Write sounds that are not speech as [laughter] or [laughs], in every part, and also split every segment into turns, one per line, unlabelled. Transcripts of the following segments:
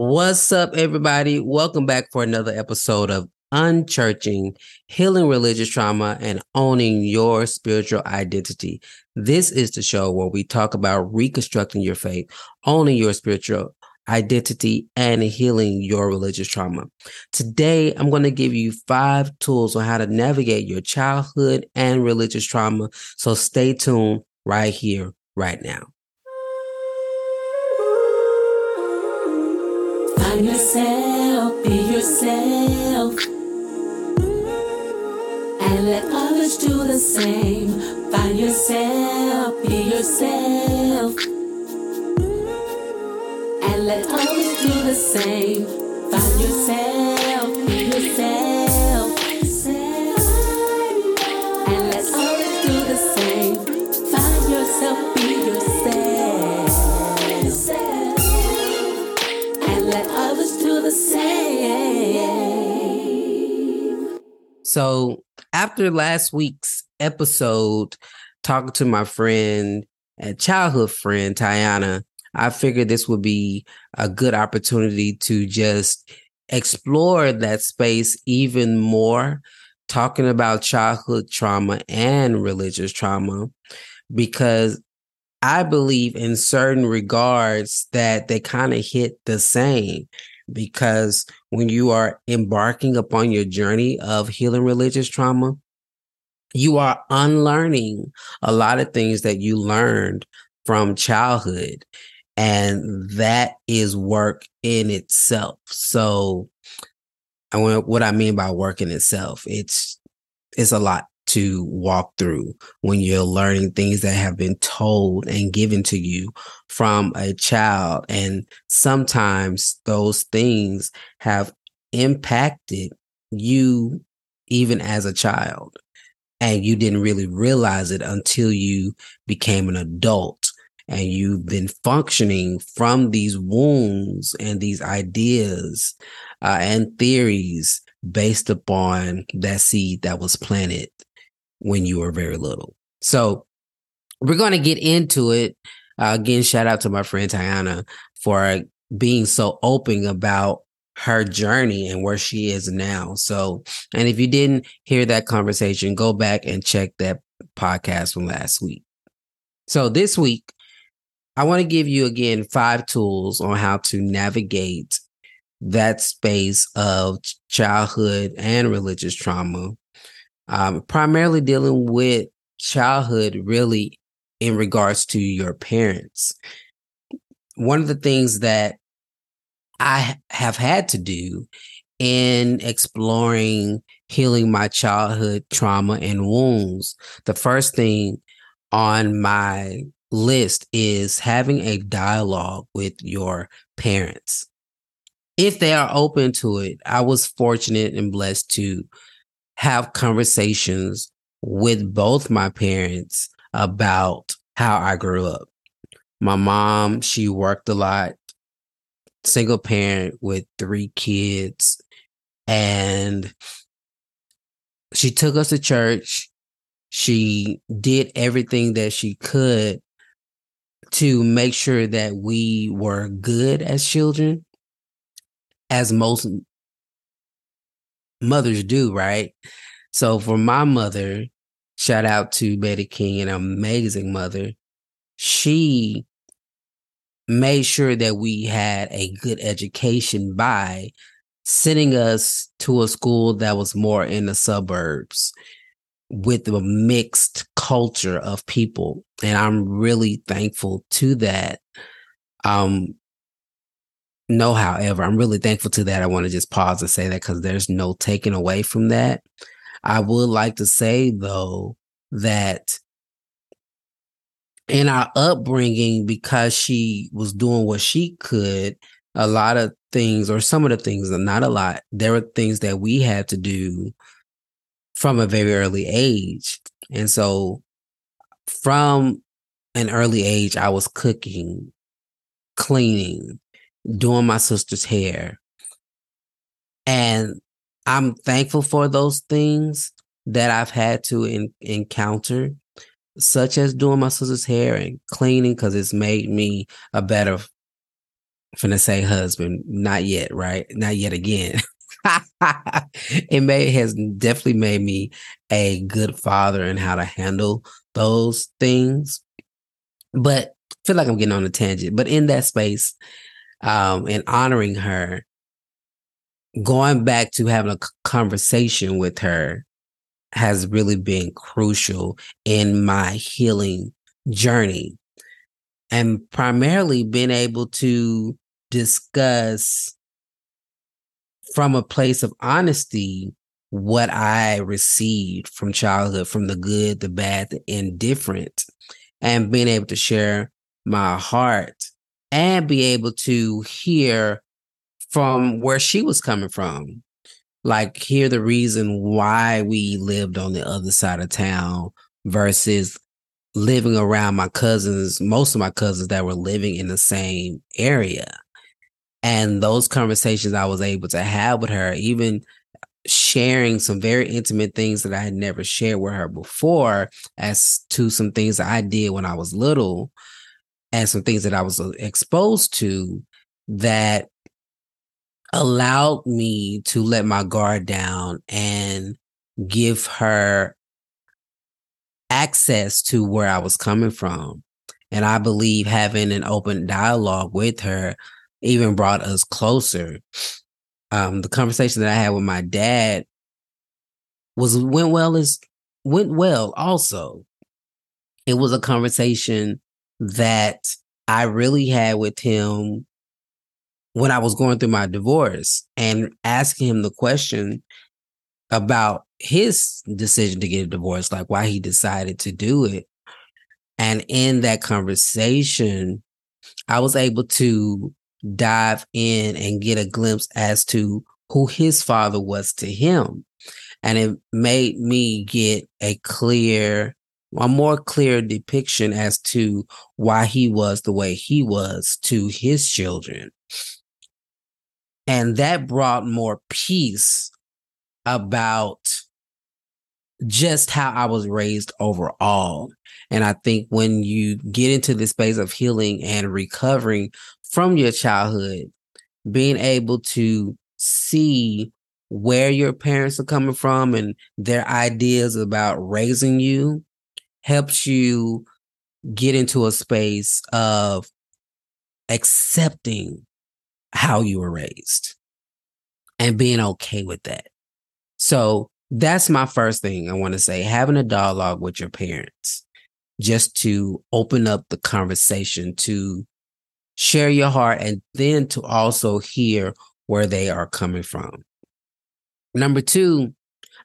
What's up, everybody? Welcome back for another episode of Unchurching, Healing Religious Trauma, and Owning Your Spiritual Identity. This is the show where we talk about reconstructing your faith, owning your spiritual identity, and healing your religious trauma. Today, I'm going to give you five tools on how to navigate your childhood and religious trauma. So stay tuned right here, right now.
Find yourself, be yourself. And let others do the same. Find yourself, be yourself. And let others do the same. Find yourself, be yourself.
So after last week's episode, talking to my friend and childhood friend Tyonna, I figured this would be a good opportunity to just explore that space even more, talking about childhood trauma and religious trauma, because I believe in certain regards that they kind of hit the same because when you are embarking upon your journey of healing religious trauma, you are unlearning a lot of things that you learned from childhood. And that is work in itself. So I what I mean by work in itself. It's it's a lot to walk through when you're learning things that have been told and given to you from a child. And sometimes those things have impacted you even as a child. And you didn't really realize it until you became an adult and you've been functioning from these wounds and these ideas uh, and theories based upon that seed that was planted when you were very little. So we're going to get into it. Uh, again, shout out to my friend Tyonna for being so open about her journey and where she is now. So, and if you didn't hear that conversation, go back and check that podcast from last week. So this week, I want to give you again five tools on how to navigate that space of childhood and religious trauma um, primarily dealing with childhood really in regards to your parents. One of the things that I have had to do in exploring healing my childhood trauma and wounds, the first thing on my list is having a dialogue with your parents. If they are open to it, I was fortunate and blessed to have conversations with both my parents about how I grew up. My mom, she worked a lot, single parent with three kids, and she took us to church. She did everything that she could to make sure that we were good as children, as most mothers do, right? So for my mother, shout out to Betty King, an amazing mother. She made sure that we had a good education by sending us to a school that was more in the suburbs with a mixed culture of people. And I'm really thankful to that. Um, no, however, I'm really thankful to that. I want to just pause and say that because there's no taking away from that. I would like to say, though, that in our upbringing, because she was doing what she could, a lot of things, or some of the things, not a lot, there were things that we had to do from a very early age. And so from an early age, I was cooking, cleaning, doing my sister's hair. And I'm thankful for those things that I've had to in, encounter, such as doing my sister's hair and cleaning, because it's made me a better finna say husband, not yet, right? Not yet again. [laughs] it may has definitely made me a good father and how to handle those things. But I feel like I'm getting on a tangent. But in that space, um, and honoring her, going back to having a conversation with her has really been crucial in my healing journey. And primarily being able to discuss from a place of honesty what I received from childhood, from the good, the bad, the indifferent, and being able to share my heart and be able to hear from where she was coming from. Like, hear the reason why we lived on the other side of town versus living around my cousins, most of my cousins that were living in the same area. And those conversations I was able to have with her, even sharing some very intimate things that I had never shared with her before, as to some things I did when I was little and some things that I was uh, exposed to that allowed me to let my guard down and give her access to where I was coming from. And I believe having an open dialogue with her even brought us closer. Um, the conversation that I had with my dad was went well as went well also. It was a conversation that I really had with him when I was going through my divorce and asking him the question about his decision to get a divorce, like why he decided to do it. And in that conversation, I was able to dive in and get a glimpse as to who his father was to him. And it made me get a clear, a more clear depiction as to why he was the way he was to his children. And that brought more peace about just how I was raised overall. And I think when you get into the space of healing and recovering from your childhood, being able to see where your parents are coming from and their ideas about raising you helps you get into a space of accepting how you were raised and being okay with that. So that's my first thing I want to say having a dialogue with your parents just to open up the conversation to share your heart and then to also hear where they are coming from. Number two,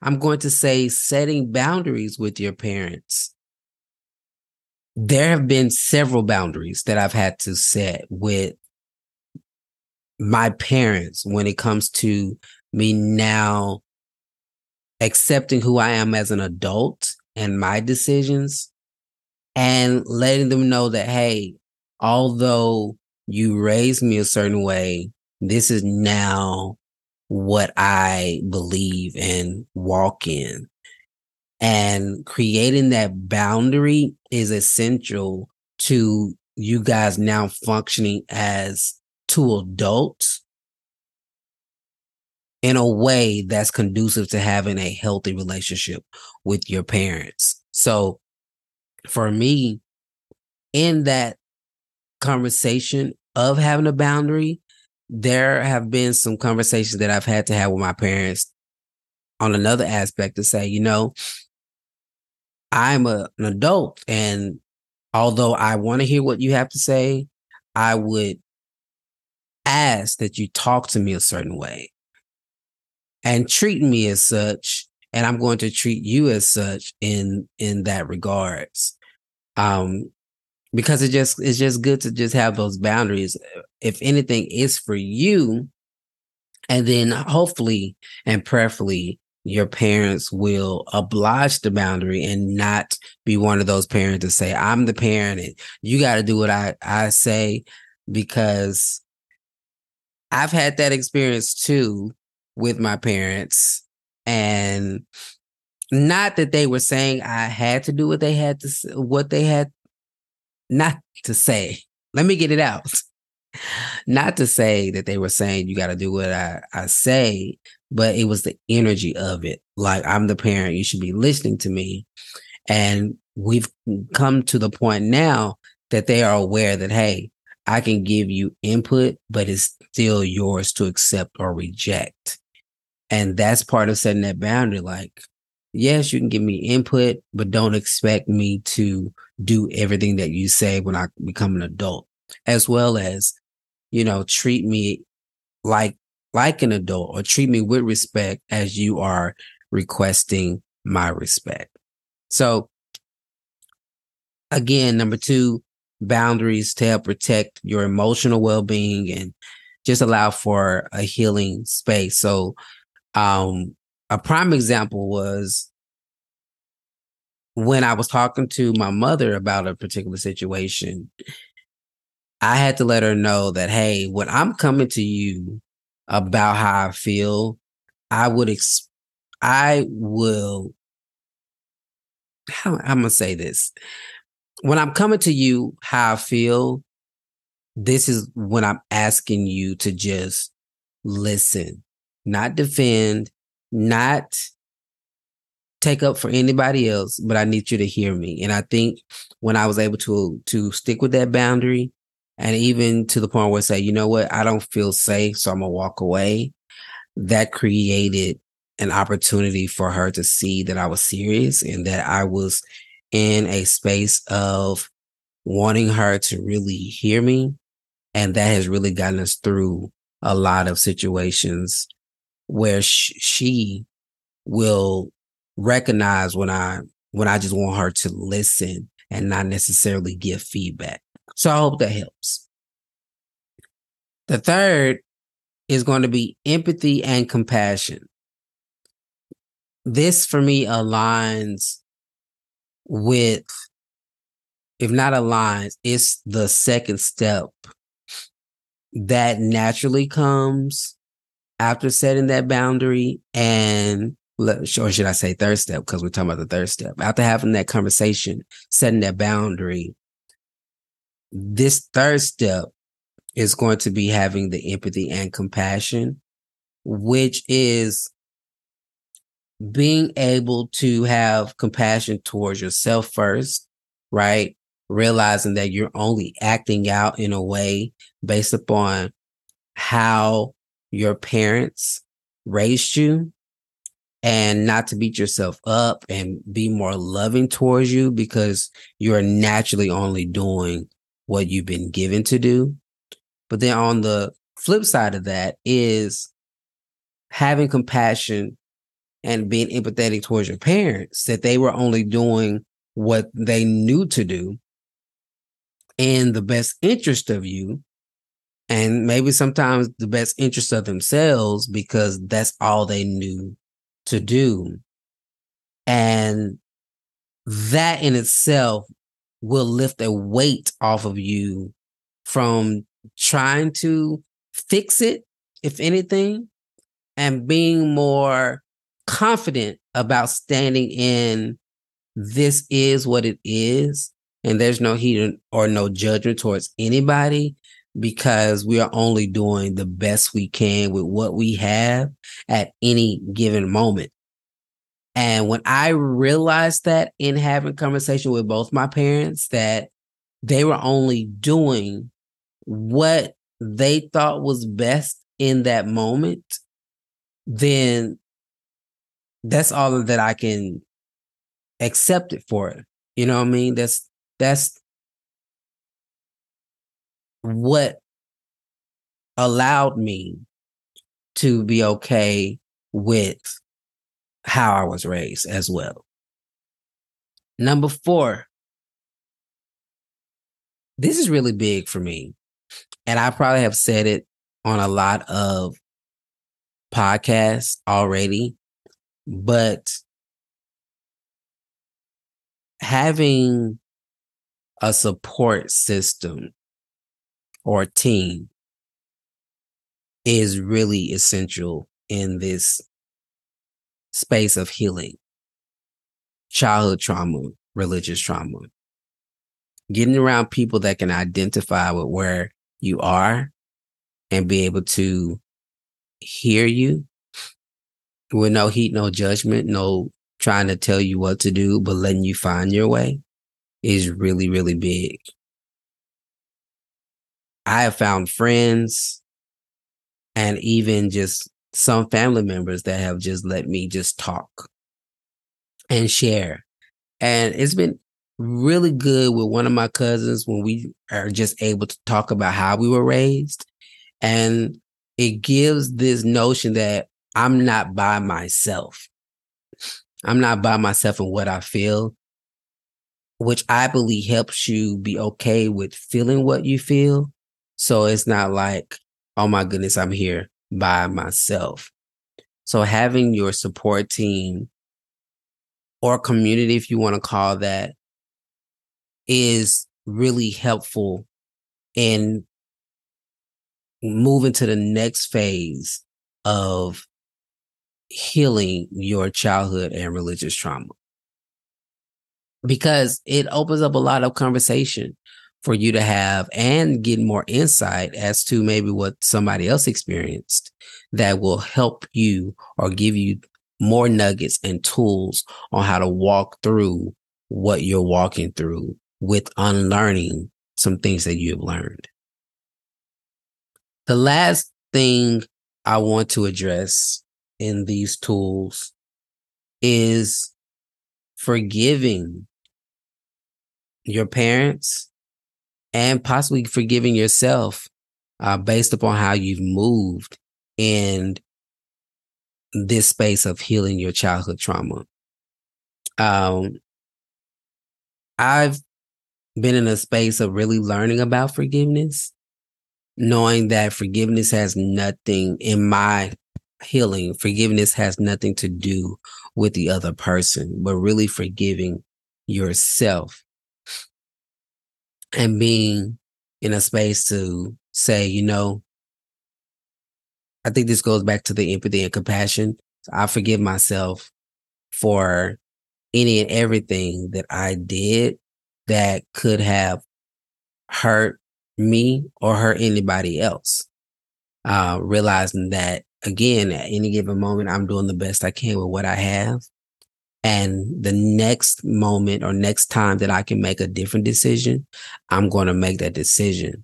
I'm going to say setting boundaries with your parents. There have been several boundaries that I've had to set with my parents when it comes to me now accepting who I am as an adult and my decisions and letting them know that, hey, although you raised me a certain way, this is now what I believe and walk in. And creating that boundary is essential to you guys now functioning as two adults in a way that's conducive to having a healthy relationship with your parents. So for me, in that conversation of having a boundary, there have been some conversations that I've had to have with my parents on another aspect to say, you know, I'm a, an adult and although I want to hear what you have to say, I would ask that you talk to me a certain way and treat me as such and i'm going to treat you as such in in that regards. Um because it just it's just good to just have those boundaries. If anything is for you and then hopefully and prayerfully your parents will oblige the boundary and not be one of those parents to say i'm the parent and you got to do what i i say because i've had that experience too with my parents and not that they were saying I had to do what they had to what they had not to say. Let me get it out. Not to say that they were saying you got to do what I, I say, but it was the energy of it. Like, I'm the parent, you should be listening to me. And we've come to the point now that they are aware that, hey, I can give you input, but it's still yours to accept or reject. And that's part of setting that boundary. Like, yes, you can give me input, but don't expect me to do everything that you say when I become an adult, as well as, you know, treat me like, like an adult or treat me with respect as you are requesting my respect. So again, number two, boundaries to help protect your emotional well-being and just allow for a healing space. So um a prime example was when I was talking to my mother about a particular situation, I had to let her know that, hey, when I'm coming to you about how I feel, I would, ex- I will, how I'm going to say this. When I'm coming to you how I feel, this is when I'm asking you to just listen, not defend, not take up for anybody else, but I need you to hear me. And I think when I was able to to stick with that boundary and even to the point where I say, you know what, I don't feel safe, so I'm gonna walk away, that created an opportunity for her to see that I was serious and that I was in a space of wanting her to really hear me. And that has really gotten us through a lot of situations where sh- she will recognize when I when I just want her to listen and not necessarily give feedback. So I hope that helps. The third is going to be empathy and compassion. This for me aligns with, if not aligns, it's the second step that naturally comes after setting that boundary and or should I say third step? Because we're talking about the third step. After having that conversation, setting that boundary, this third step is going to be having the empathy and compassion, which is being able to have compassion towards yourself first, right? Realizing that you're only acting out in a way based upon how your parents raised you and not to beat yourself up and be more loving towards you because you're naturally only doing what you've been given to do. But then on the flip side of that is having compassion and being empathetic towards your parents that they were only doing what they knew to do in the best interest of you and maybe sometimes the best interest of themselves because that's all they knew to do. And that in itself will lift a weight off of you from trying to fix it, if anything, and being more confident about standing in this is what it is. And there's no heat or no judgment towards anybody because we are only doing the best we can with what we have at any given moment. And when I realized that in having conversation with both my parents, that they were only doing what they thought was best in that moment, then that's all that I can accept it for. You know what I mean? That's that's what allowed me to be okay with how I was raised as well. Number four, this is really big for me. And I probably have said it on a lot of podcasts already, but having a support system or team is really essential in this space of healing childhood trauma, religious trauma. Getting around people that can identify with where you are and be able to hear you with no heat, no judgment, no trying to tell you what to do, but letting you find your way is really, really big. I have found friends and even just some family members that have just let me just talk and share. And it's been really good with one of my cousins when we are just able to talk about how we were raised. And it gives this notion that I'm not by myself. I'm not by myself in what I feel, which I believe helps you be okay with feeling what you feel. So it's not like, oh my goodness, I'm here by myself. So having your support team or community, if you want to call that, is really helpful in moving to the next phase of healing your childhood and religious trauma. Because it opens up a lot of conversation for you to have and get more insight as to maybe what somebody else experienced that will help you or give you more nuggets and tools on how to walk through what you're walking through with unlearning some things that you have learned. The last thing I want to address in these tools is forgiving your parents and possibly forgiving yourself uh, based upon how you've moved in this space of healing your childhood trauma. Um, I've been in a space of really learning about forgiveness, knowing that forgiveness has nothing in my healing, forgiveness has nothing to do with the other person, but really forgiving yourself and being in a space to say, you know, I think this goes back to the empathy and compassion. I forgive myself for any and everything that I did that could have hurt me or hurt anybody else. Uh, realizing that again, at any given moment, I'm doing the best I can with what I have. And the next moment or next time that I can make a different decision, I'm going to make that decision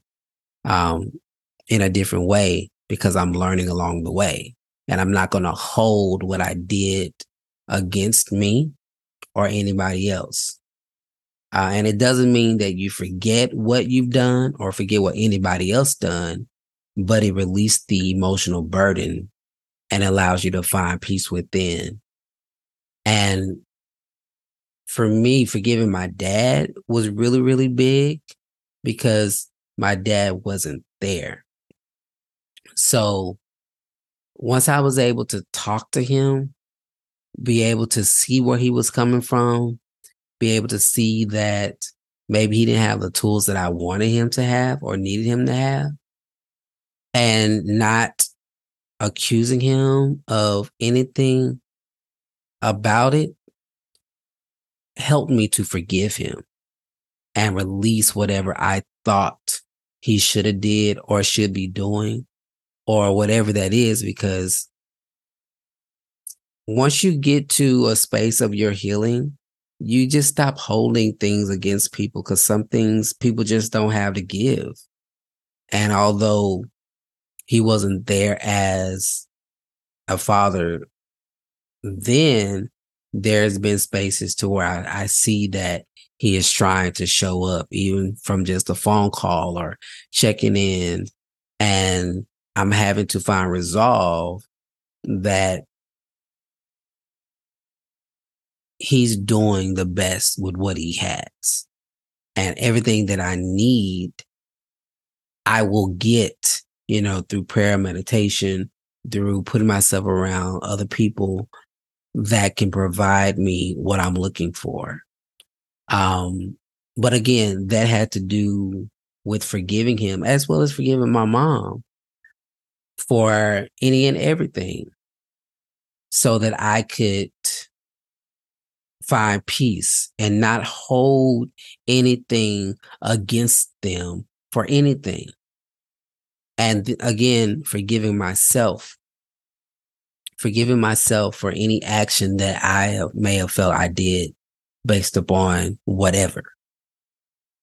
um, in a different way because I'm learning along the way. And I'm not going to hold what I did against me or anybody else. Uh, and it doesn't mean that you forget what you've done or forget what anybody else done, but it released the emotional burden and allows you to find peace within. And for me, forgiving my dad was really, really big because my dad wasn't there. So once I was able to talk to him, be able to see where he was coming from, be able to see that maybe he didn't have the tools that I wanted him to have or needed him to have, and not accusing him of anything about it helped me to forgive him and release whatever I thought he should have did or should be doing or whatever that is because once you get to a space of your healing you just stop holding things against people because some things people just don't have to give. And although he wasn't there as a father, then there's been spaces to where I, I see that he is trying to show up, even from just a phone call or checking in. And I'm having to find resolve that he's doing the best with what he has. And everything that I need, I will get you know, through prayer, meditation, through putting myself around other people that can provide me what I'm looking for. Um, but again, that had to do with forgiving him as well as forgiving my mom for any and everything so that I could find peace and not hold anything against them for anything And again, forgiving myself, forgiving myself for any action that I may have felt I did based upon whatever.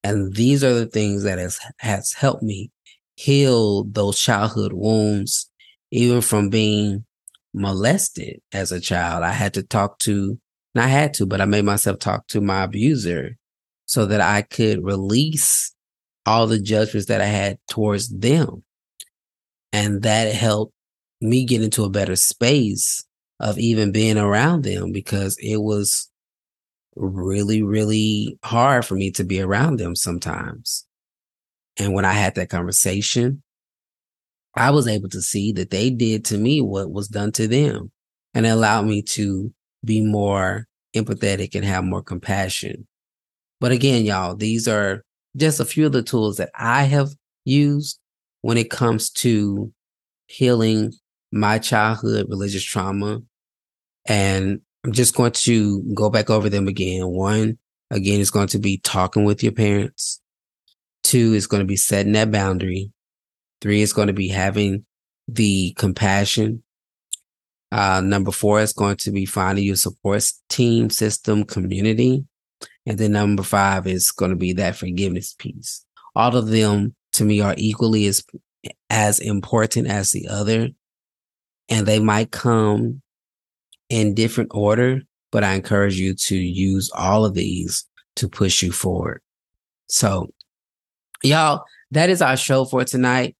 And these are the things that has, has helped me heal those childhood wounds, even from being molested as a child. I had to talk to, not had to, but I made myself talk to my abuser so that I could release all the judgments that I had towards them. And that helped me get into a better space of even being around them because it was really, really hard for me to be around them sometimes. And when I had that conversation, I was able to see that they did to me what was done to them and it allowed me to be more empathetic and have more compassion. But again, y'all, these are just a few of the tools that I have used when it comes to healing my childhood religious trauma. And I'm just going to go back over them again. One, again, is going to be talking with your parents. Two is going to be setting that boundary. Three is going to be having the compassion. Uh, number four is going to be finding your support team, system, community. And then number five is going to be that forgiveness piece. All of them to me are equally as, as important as the other. And they might come in different order, but I encourage you to use all of these to push you forward. So y'all, that is our show for tonight.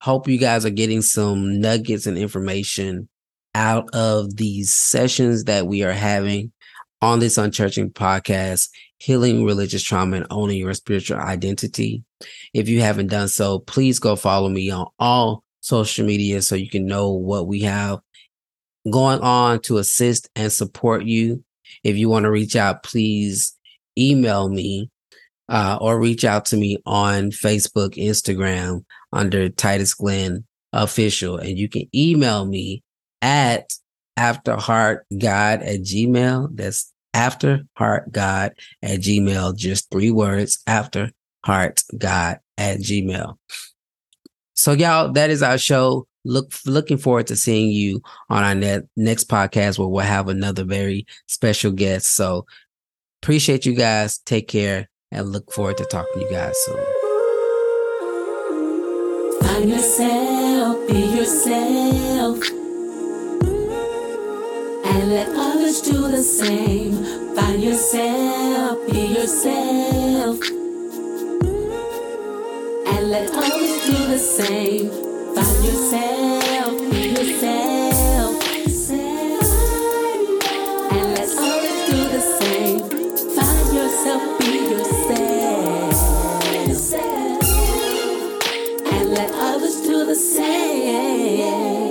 Hope you guys are getting some nuggets and information out of these sessions that we are having on this Unchurching podcast, Healing Religious Trauma and Owning Your Spiritual Identity. If you haven't done so, please go follow me on all social media so you can know what we have going on to assist and support you. If you want to reach out, please email me uh, or reach out to me on Facebook, Instagram under Titus Glenn Official. And you can email me at afterheartgod at gmail. That's afterheartgod at gmail. Just three words, afterheartgod at gmail. So y'all, that is our show. Look, looking forward to seeing you on our net, next podcast where we'll have another very special guest. So appreciate you guys. Take care and look forward to talking to you guys soon.
Find yourself, be yourself. And let others do the same. Find yourself, be yourself. Let others do the same. Find yourself, be yourself. And let others do the same. Find yourself, be yourself. And let others do the same.